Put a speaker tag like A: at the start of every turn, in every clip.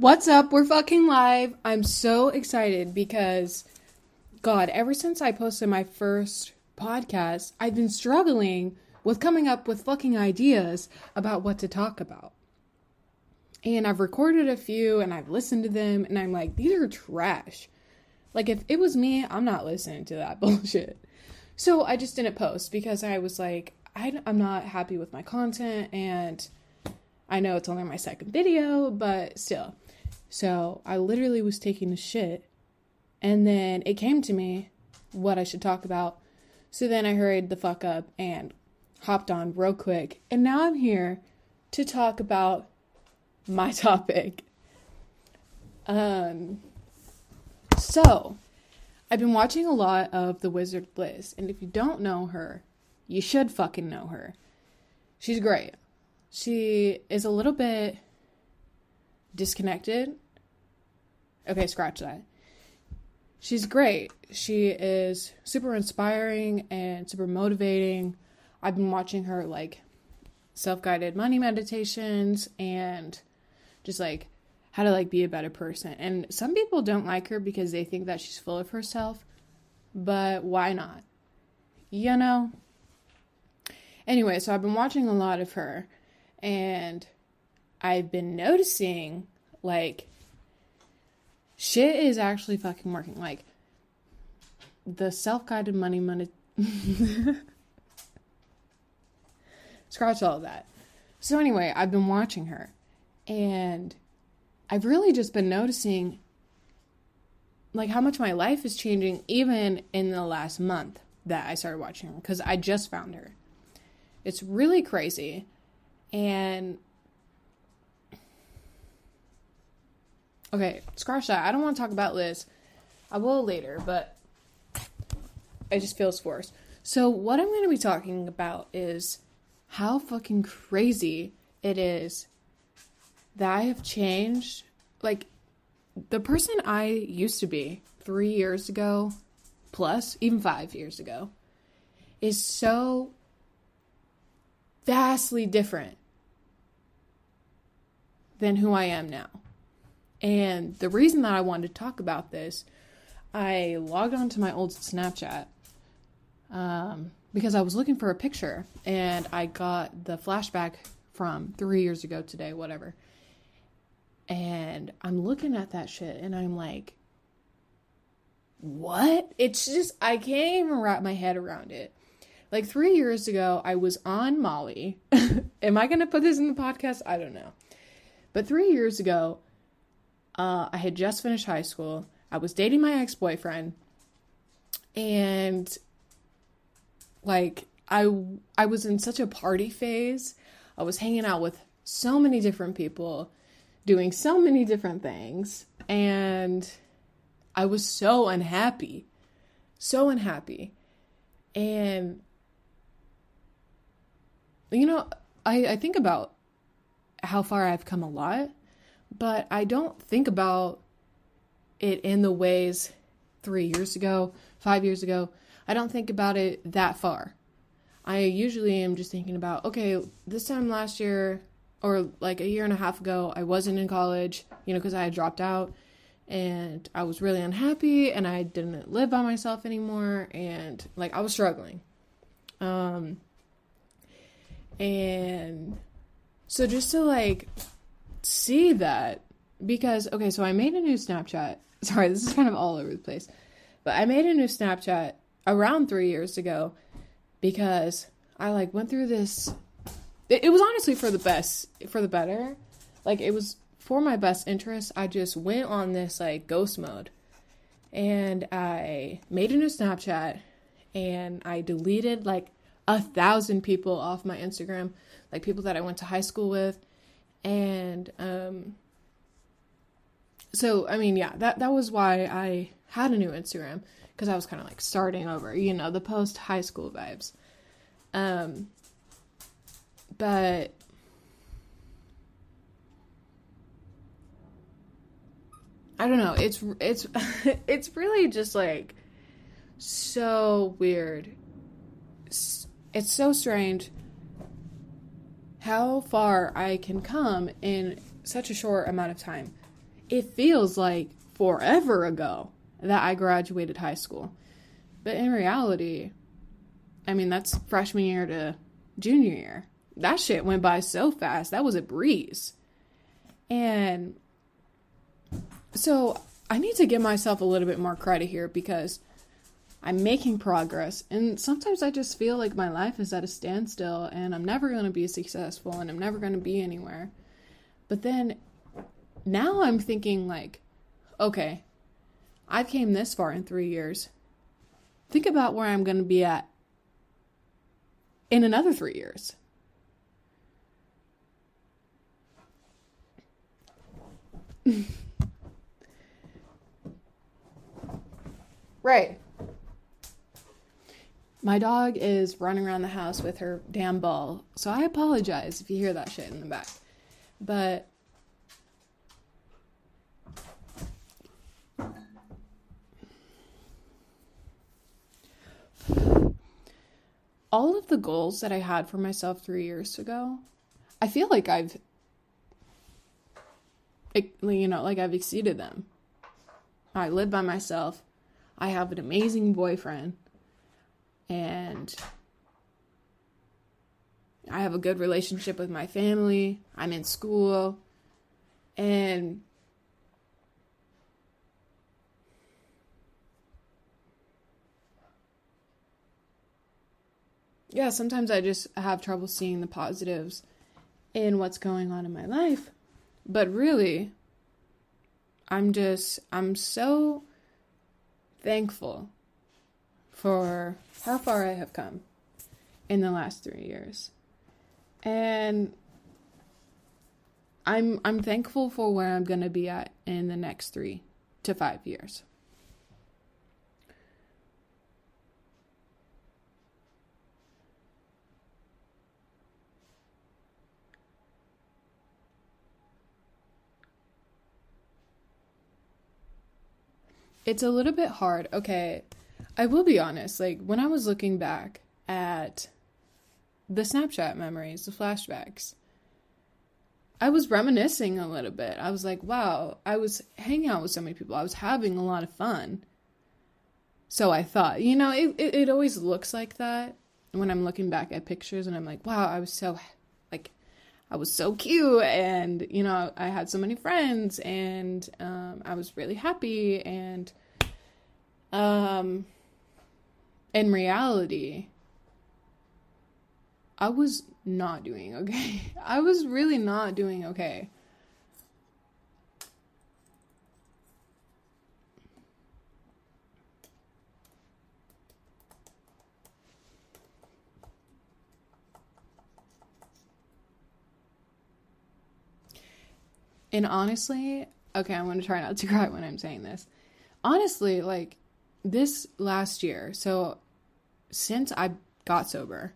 A: What's up? We're fucking live. I'm so excited because, God, ever since I posted my first podcast, I've been struggling with coming up with fucking ideas about what to talk about. And I've recorded a few and I've listened to them and I'm like, these are trash. Like, if it was me, I'm not listening to that bullshit. So I just didn't post because I was like, I, I'm not happy with my content and I know it's only my second video, but still. So I literally was taking a shit. And then it came to me what I should talk about. So then I hurried the fuck up and hopped on real quick. And now I'm here to talk about my topic. Um so I've been watching a lot of The Wizard Liz, and if you don't know her, you should fucking know her. She's great. She is a little bit disconnected. Okay, scratch that. She's great. She is super inspiring and super motivating. I've been watching her like self guided money meditations and just like how to like be a better person. And some people don't like her because they think that she's full of herself, but why not? You know? Anyway, so I've been watching a lot of her and I've been noticing like shit is actually fucking working. Like the self-guided money money scratch all of that. So anyway, I've been watching her and I've really just been noticing like how much my life is changing even in the last month that I started watching her because I just found her. It's really crazy. And okay, scratch that. I don't want to talk about Liz. I will later, but it just feels forced. So, what I'm going to be talking about is how fucking crazy it is that I have changed. Like, the person I used to be three years ago, plus, even five years ago, is so vastly different than who I am now. And the reason that I wanted to talk about this, I logged onto my old Snapchat um, because I was looking for a picture and I got the flashback from three years ago today, whatever. And I'm looking at that shit and I'm like, what? It's just, I can't even wrap my head around it. Like three years ago, I was on Molly. Am I going to put this in the podcast? I don't know. But three years ago, uh, I had just finished high school. I was dating my ex boyfriend. And like I I was in such a party phase. I was hanging out with so many different people, doing so many different things, and I was so unhappy. So unhappy. And you know, I, I think about how far I've come a lot, but I don't think about it in the ways three years ago, five years ago. I don't think about it that far. I usually am just thinking about, okay, this time last year or like a year and a half ago, I wasn't in college, you know, because I had dropped out and I was really unhappy and I didn't live by myself anymore and like I was struggling. Um, and so just to like see that, because, okay, so I made a new Snapchat. Sorry, this is kind of all over the place. But I made a new Snapchat around three years ago because I like went through this. It, it was honestly for the best, for the better. Like it was for my best interest. I just went on this like ghost mode and I made a new Snapchat and I deleted like a thousand people off my Instagram, like people that I went to high school with, and um, so I mean, yeah, that that was why I had a new Instagram because I was kind of like starting over, you know, the post high school vibes. Um, but I don't know. It's it's it's really just like so weird it's so strange how far I can come in such a short amount of time. it feels like forever ago that I graduated high school. But in reality, I mean, that's freshman year to junior year. That shit went by so fast. That was a breeze. And so I need to give myself a little bit more credit here because I'm making progress. And sometimes I just feel like my life is at a standstill and I'm never going to be successful and I'm never going to be anywhere. But then now I'm thinking, like, okay, I've came this far in three years. Think about where I'm going to be at in another three years. right. My dog is running around the house with her damn ball, so I apologize if you hear that shit in the back. But all of the goals that I had for myself three years ago, I feel like I've, you know, like I've exceeded them. I live by myself. I have an amazing boyfriend. And I have a good relationship with my family. I'm in school. And yeah, sometimes I just have trouble seeing the positives in what's going on in my life. But really, I'm just, I'm so thankful for how far I have come in the last three years. And I'm I'm thankful for where I'm gonna be at in the next three to five years. It's a little bit hard. Okay, I will be honest. Like, when I was looking back at the Snapchat memories, the flashbacks, I was reminiscing a little bit. I was like, wow, I was hanging out with so many people. I was having a lot of fun. So I thought, you know, it, it, it always looks like that when I'm looking back at pictures and I'm like, wow, I was so like, I was so cute and you know I had so many friends and um, I was really happy and um in reality I was not doing okay. I was really not doing okay. And honestly, okay, I'm going to try not to cry when I'm saying this. Honestly, like this last year, so since I got sober,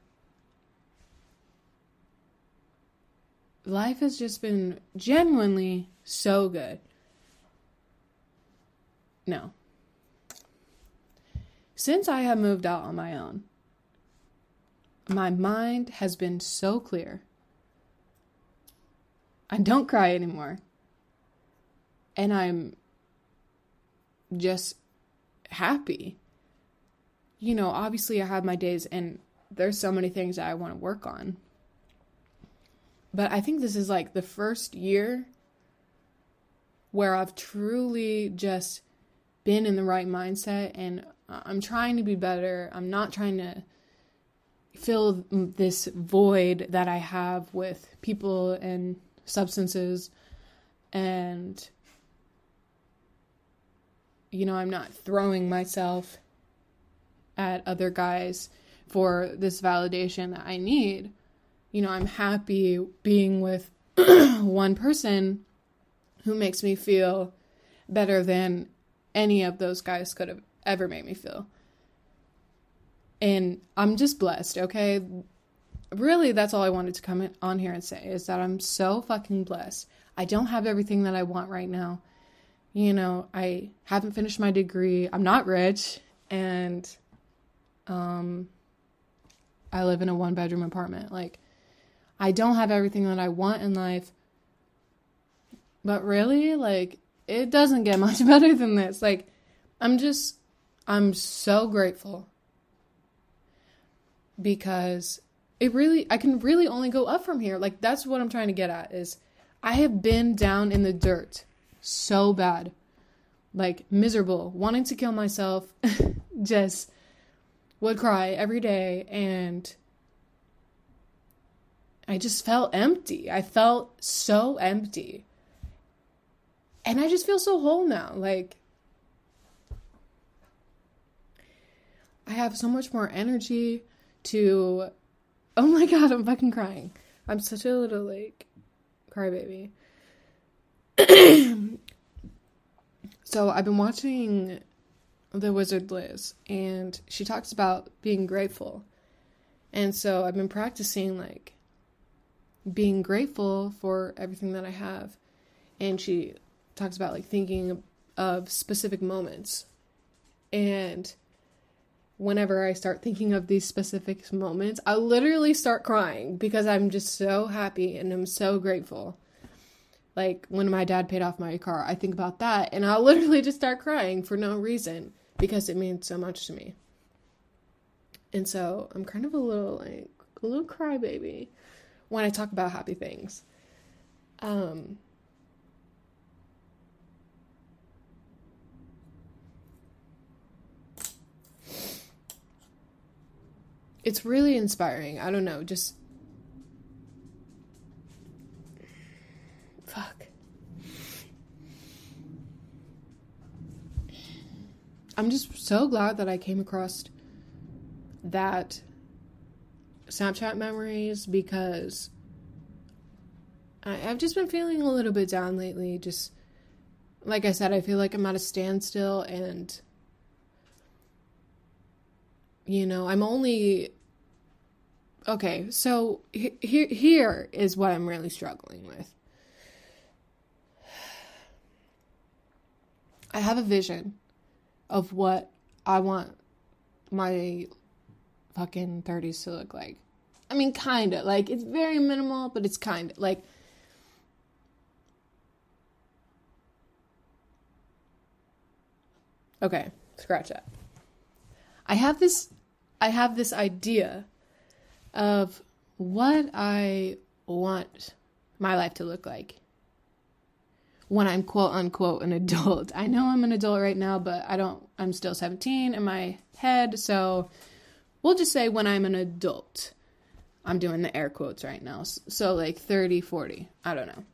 A: life has just been genuinely so good. No. Since I have moved out on my own, my mind has been so clear. I don't cry anymore. And I'm just happy. You know, obviously, I have my days, and there's so many things that I want to work on. But I think this is like the first year where I've truly just been in the right mindset and I'm trying to be better. I'm not trying to fill this void that I have with people and substances and you know, I'm not throwing myself at other guys for this validation that I need. You know, I'm happy being with one person who makes me feel better than any of those guys could have ever made me feel. And I'm just blessed, okay? really that's all I wanted to come on here and say is that I'm so fucking blessed. I don't have everything that I want right now. You know, I haven't finished my degree. I'm not rich and um I live in a one bedroom apartment. Like I don't have everything that I want in life. But really, like it doesn't get much better than this. Like, I'm just, I'm so grateful because it really, I can really only go up from here. Like, that's what I'm trying to get at is I have been down in the dirt so bad, like miserable, wanting to kill myself, just would cry every day and I just felt empty. I felt so empty. And I just feel so whole now. Like, I have so much more energy to. Oh my god, I'm fucking crying. I'm such a little, like, crybaby. so, I've been watching The Wizard Liz, and she talks about being grateful. And so, I've been practicing, like, being grateful for everything that I have. And she talks about like thinking of specific moments. And whenever I start thinking of these specific moments, I literally start crying because I'm just so happy and I'm so grateful. Like when my dad paid off my car, I think about that and I'll literally just start crying for no reason because it means so much to me. And so I'm kind of a little like a little crybaby when I talk about happy things. Um, it's really inspiring. I don't know, just I'm just so glad that I came across that Snapchat memories because I, I've just been feeling a little bit down lately. Just like I said, I feel like I'm at a standstill and you know, I'm only okay. So here here is what I'm really struggling with. I have a vision of what I want my fucking 30s to look like. I mean, kind of. Like, it's very minimal, but it's kind of. Like, okay, scratch that. I have this. I have this idea of what I want my life to look like when I'm quote unquote an adult. I know I'm an adult right now, but I don't, I'm still 17 in my head. So we'll just say when I'm an adult. I'm doing the air quotes right now. So like 30, 40. I don't know.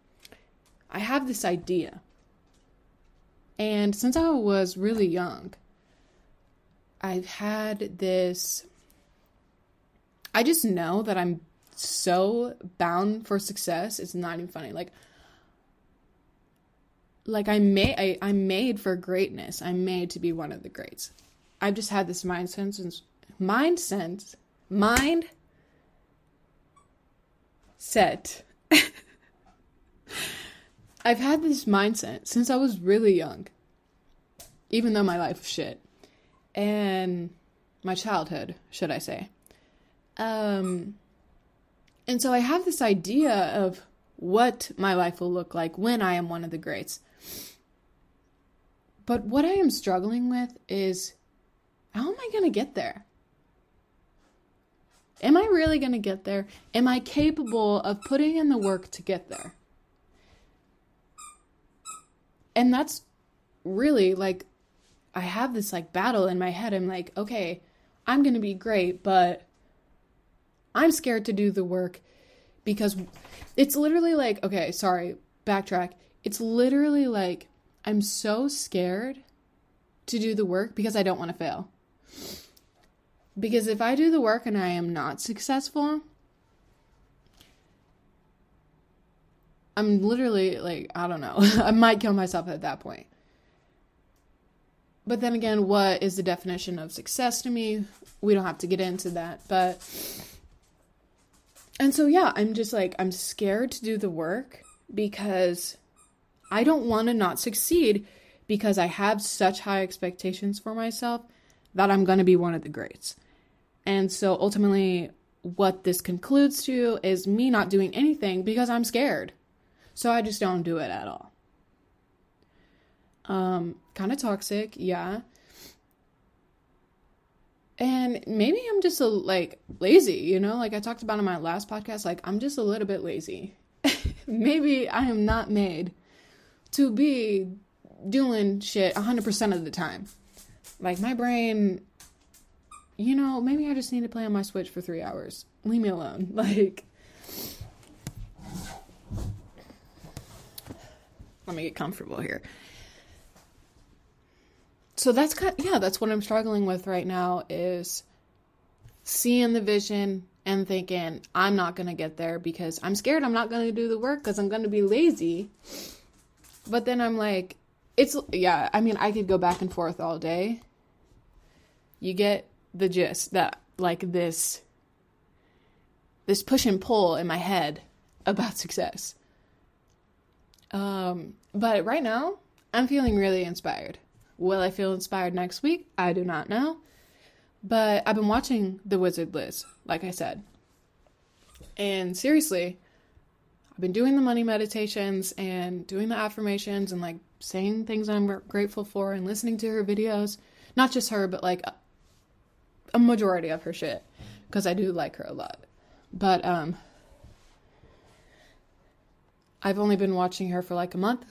A: I have this idea. And since I was really young, I've had this. I just know that I'm so bound for success. It's not even funny. Like, like I'm made I'm made for greatness. I'm made to be one of the greats. I've just had this mindset since mind sense, mind set. I've had this mindset since I was really young, even though my life was shit, and my childhood, should I say. Um, and so I have this idea of what my life will look like when I am one of the greats. But what I am struggling with is how am I going to get there? Am I really going to get there? Am I capable of putting in the work to get there? And that's really like, I have this like battle in my head. I'm like, okay, I'm going to be great, but I'm scared to do the work because it's literally like, okay, sorry, backtrack. It's literally like, I'm so scared to do the work because I don't want to fail. Because if I do the work and I am not successful, I'm literally like, I don't know. I might kill myself at that point. But then again, what is the definition of success to me? We don't have to get into that. But, and so, yeah, I'm just like, I'm scared to do the work because I don't want to not succeed because I have such high expectations for myself that I'm going to be one of the greats. And so ultimately, what this concludes to is me not doing anything because I'm scared. So I just don't do it at all. Um, kind of toxic, yeah. And maybe I'm just a like lazy, you know, like I talked about in my last podcast, like I'm just a little bit lazy. maybe I am not made to be doing shit 100% of the time. Like my brain, you know, maybe I just need to play on my Switch for three hours. Leave me alone. Like, let me get comfortable here. So that's kind of, yeah, that's what I'm struggling with right now is seeing the vision and thinking I'm not going to get there because I'm scared I'm not going to do the work cuz I'm going to be lazy. But then I'm like it's yeah, I mean I could go back and forth all day. You get the gist that like this this push and pull in my head about success. Um, but right now, I'm feeling really inspired. Will I feel inspired next week? I do not know. But I've been watching The Wizard Liz, like I said. And seriously, I've been doing the money meditations and doing the affirmations and like saying things I'm grateful for and listening to her videos. Not just her, but like a majority of her shit because I do like her a lot. But um I've only been watching her for like a month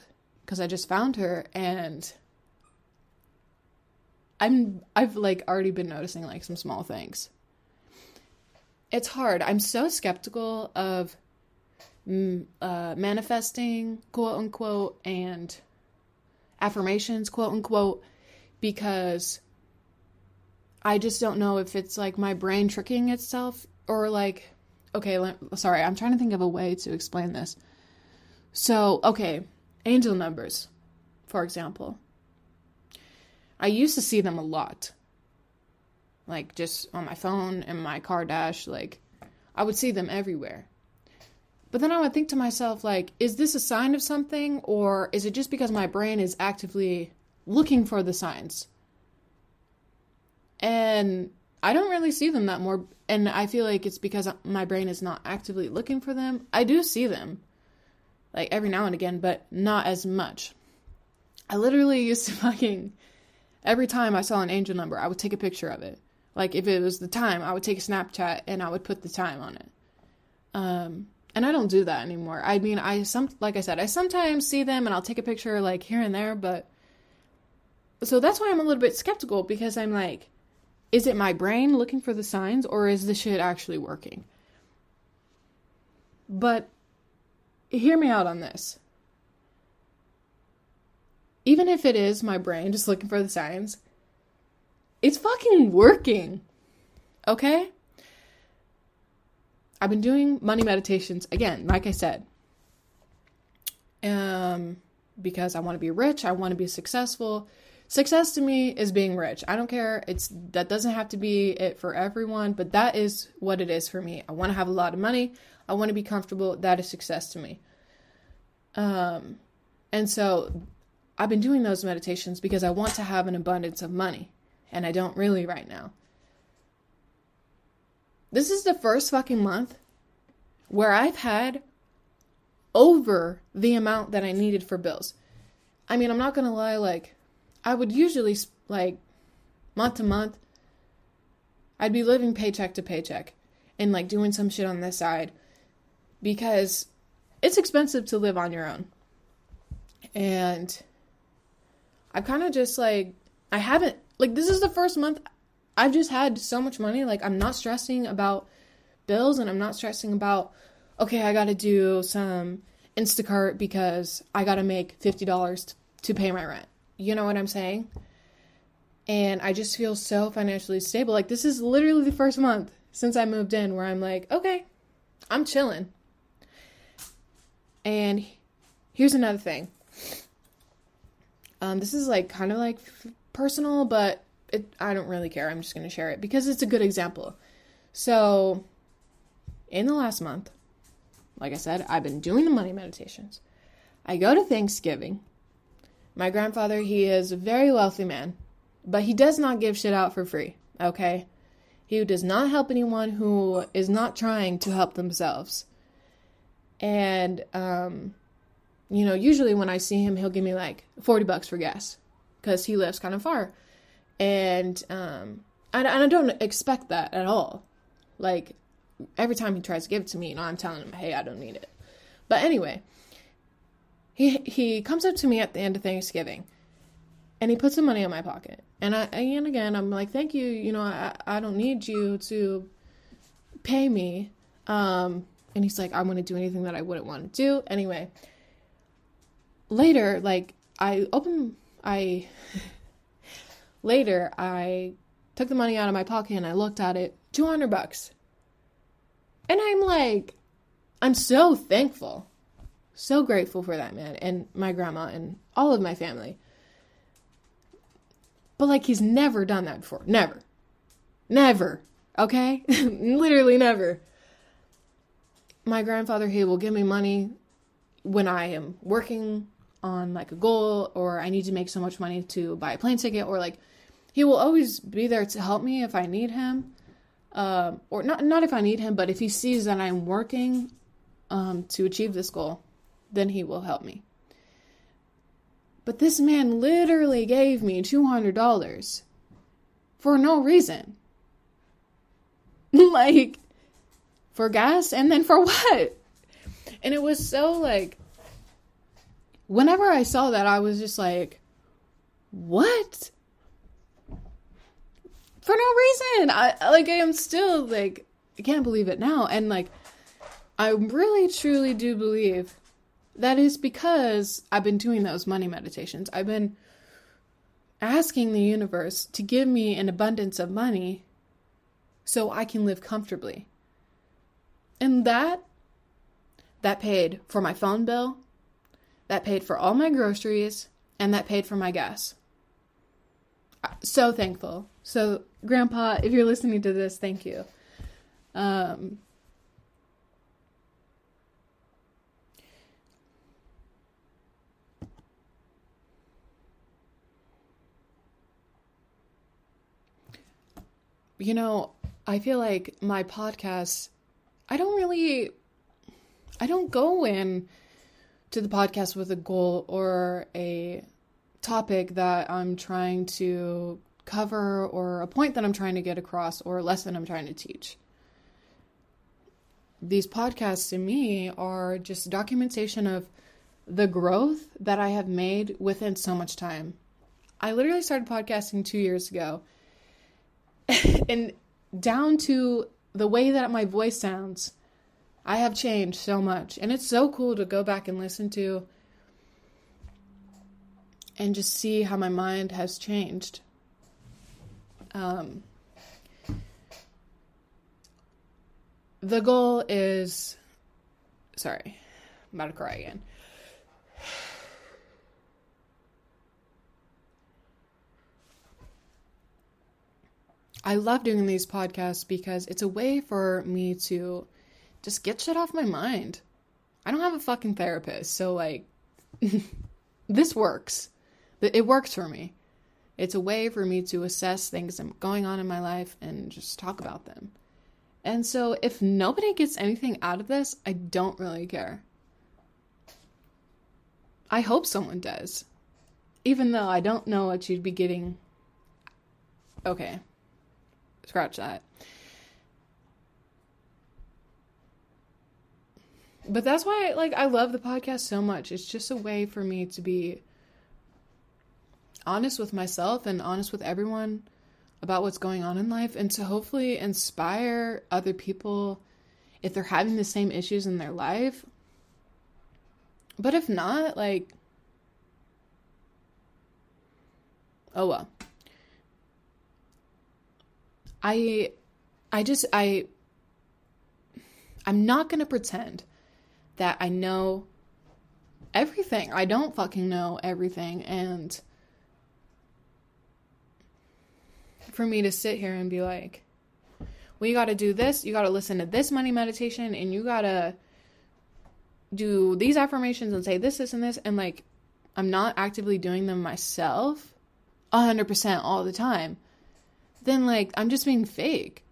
A: because I just found her and I'm I've like already been noticing like some small things. It's hard. I'm so skeptical of uh, manifesting, quote unquote, and affirmations, quote unquote, because I just don't know if it's like my brain tricking itself or like, okay, let, sorry, I'm trying to think of a way to explain this. So, okay, angel numbers, for example. I used to see them a lot. Like just on my phone and my car dash, like I would see them everywhere. But then I would think to myself, like, is this a sign of something, or is it just because my brain is actively looking for the signs? And I don't really see them that more, and I feel like it's because my brain is not actively looking for them. I do see them, like every now and again, but not as much. I literally used to fucking every time I saw an angel number, I would take a picture of it. Like if it was the time, I would take a Snapchat and I would put the time on it. Um, and I don't do that anymore. I mean, I some like I said, I sometimes see them and I'll take a picture like here and there, but so that's why I'm a little bit skeptical because I'm like, is it my brain looking for the signs or is the shit actually working? But hear me out on this even if it is my brain just looking for the signs, it's fucking working. Okay? I've been doing money meditations again, like I said. Um because I want to be rich, I want to be successful. Success to me is being rich. I don't care. It's that doesn't have to be it for everyone, but that is what it is for me. I want to have a lot of money. I want to be comfortable. That is success to me. Um and so I've been doing those meditations because I want to have an abundance of money, and I don't really right now. This is the first fucking month where I've had over the amount that I needed for bills. I mean, I'm not gonna lie, like, I would usually, like, month to month, I'd be living paycheck to paycheck and, like, doing some shit on the side because it's expensive to live on your own. And I've kind of just like I haven't like this is the first month I've just had so much money like I'm not stressing about bills and I'm not stressing about okay, I got to do some Instacart because I got to make $50 to pay my rent. You know what I'm saying? And I just feel so financially stable. Like this is literally the first month since I moved in where I'm like, okay, I'm chilling. And here's another thing. Um, this is like kind of like f- personal, but it, I don't really care. I'm just going to share it because it's a good example. So, in the last month, like I said, I've been doing the money meditations. I go to Thanksgiving. My grandfather, he is a very wealthy man, but he does not give shit out for free, okay? He does not help anyone who is not trying to help themselves. And um, you know, usually when I see him, he'll give me like 40 bucks for gas because he lives kind of far. And, um, and, and I don't expect that at all. Like, every time he tries to give it to me, you know, I'm telling him, hey, I don't need it. But anyway, he, he comes up to me at the end of Thanksgiving and he puts some money in my pocket. And I, and again, I'm like, thank you. You know, I, I don't need you to pay me. Um, and he's like, I'm going to do anything that I wouldn't want to do. Anyway, later, like I open, I later I took the money out of my pocket and I looked at it, 200 bucks. And I'm like, I'm so thankful, so grateful for that man and my grandma and all of my family. But like, he's never done that before. Never. Never. Okay? Literally never. My grandfather, he will give me money when I am working on like a goal or I need to make so much money to buy a plane ticket or like he will always be there to help me if I need him. Um, or not not if I need him, but if he sees that I'm working um, to achieve this goal, then he will help me. But this man literally gave me $200 for no reason. like, for gas and then for what? And it was so like, whenever I saw that, I was just like, what? For no reason. I like I am still like I can't believe it now. And like I really truly do believe that is because I've been doing those money meditations. I've been asking the universe to give me an abundance of money so I can live comfortably. And that that paid for my phone bill, that paid for all my groceries, and that paid for my gas. So thankful. So, Grandpa, if you're listening to this, thank you. Um, you know, I feel like my podcast, I don't really, I don't go in to the podcast with a goal or a topic that I'm trying to cover or a point that I'm trying to get across or a lesson I'm trying to teach. These podcasts to me are just documentation of the growth that I have made within so much time. I literally started podcasting two years ago. and down to the way that my voice sounds, I have changed so much. And it's so cool to go back and listen to and just see how my mind has changed. Um, the goal is sorry, I'm about to cry again. I love doing these podcasts because it's a way for me to just get shit off my mind. I don't have a fucking therapist, so like this works. It works for me. It's a way for me to assess things going on in my life and just talk about them. And so if nobody gets anything out of this, I don't really care. I hope someone does. Even though I don't know what you'd be getting. Okay. Scratch that. But that's why like I love the podcast so much. It's just a way for me to be honest with myself and honest with everyone about what's going on in life and to hopefully inspire other people if they're having the same issues in their life. But if not, like, oh well. I I just I I'm not going to pretend that I know everything. I don't fucking know everything and for me to sit here and be like, well, you got to do this, you got to listen to this money meditation, and you got to do these affirmations and say this, this, and this, and like, I'm not actively doing them myself 100% all the time, then like, I'm just being fake.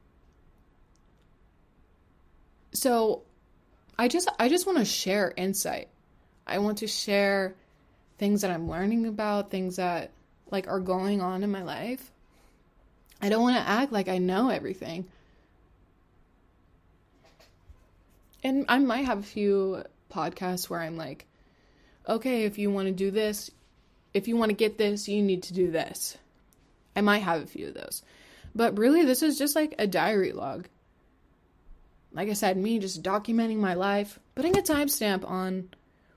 A: So, I just I just want to share insight. I want to share things that I'm learning about, things that like are going on in my life. I don't want to act like I know everything. And I might have a few podcasts where I'm like, okay, if you want to do this, if you want to get this, you need to do this. I might have a few of those. But really, this is just like a diary log. Like I said, me just documenting my life, putting a timestamp on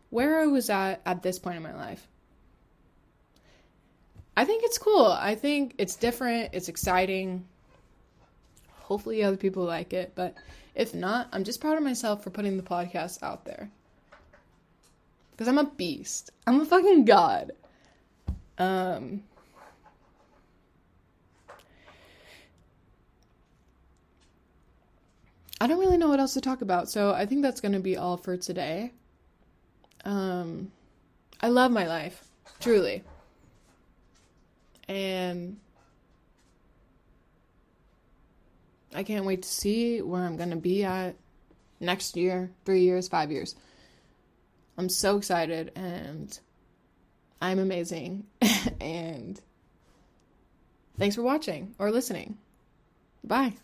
A: where I was at at this point in my life. I think it's cool. I think it's different, it's exciting. Hopefully, other people like it, but if not, I'm just proud of myself for putting the podcast out there. Because I'm a beast. I'm a fucking god. Um, I don't really know what else to talk about, so I think that's going to be all for today. Um, I love my life, truly. And I can't wait to see where I'm going to be at next year, three years, five years. I'm so excited and I'm amazing. and thanks for watching or listening. Bye.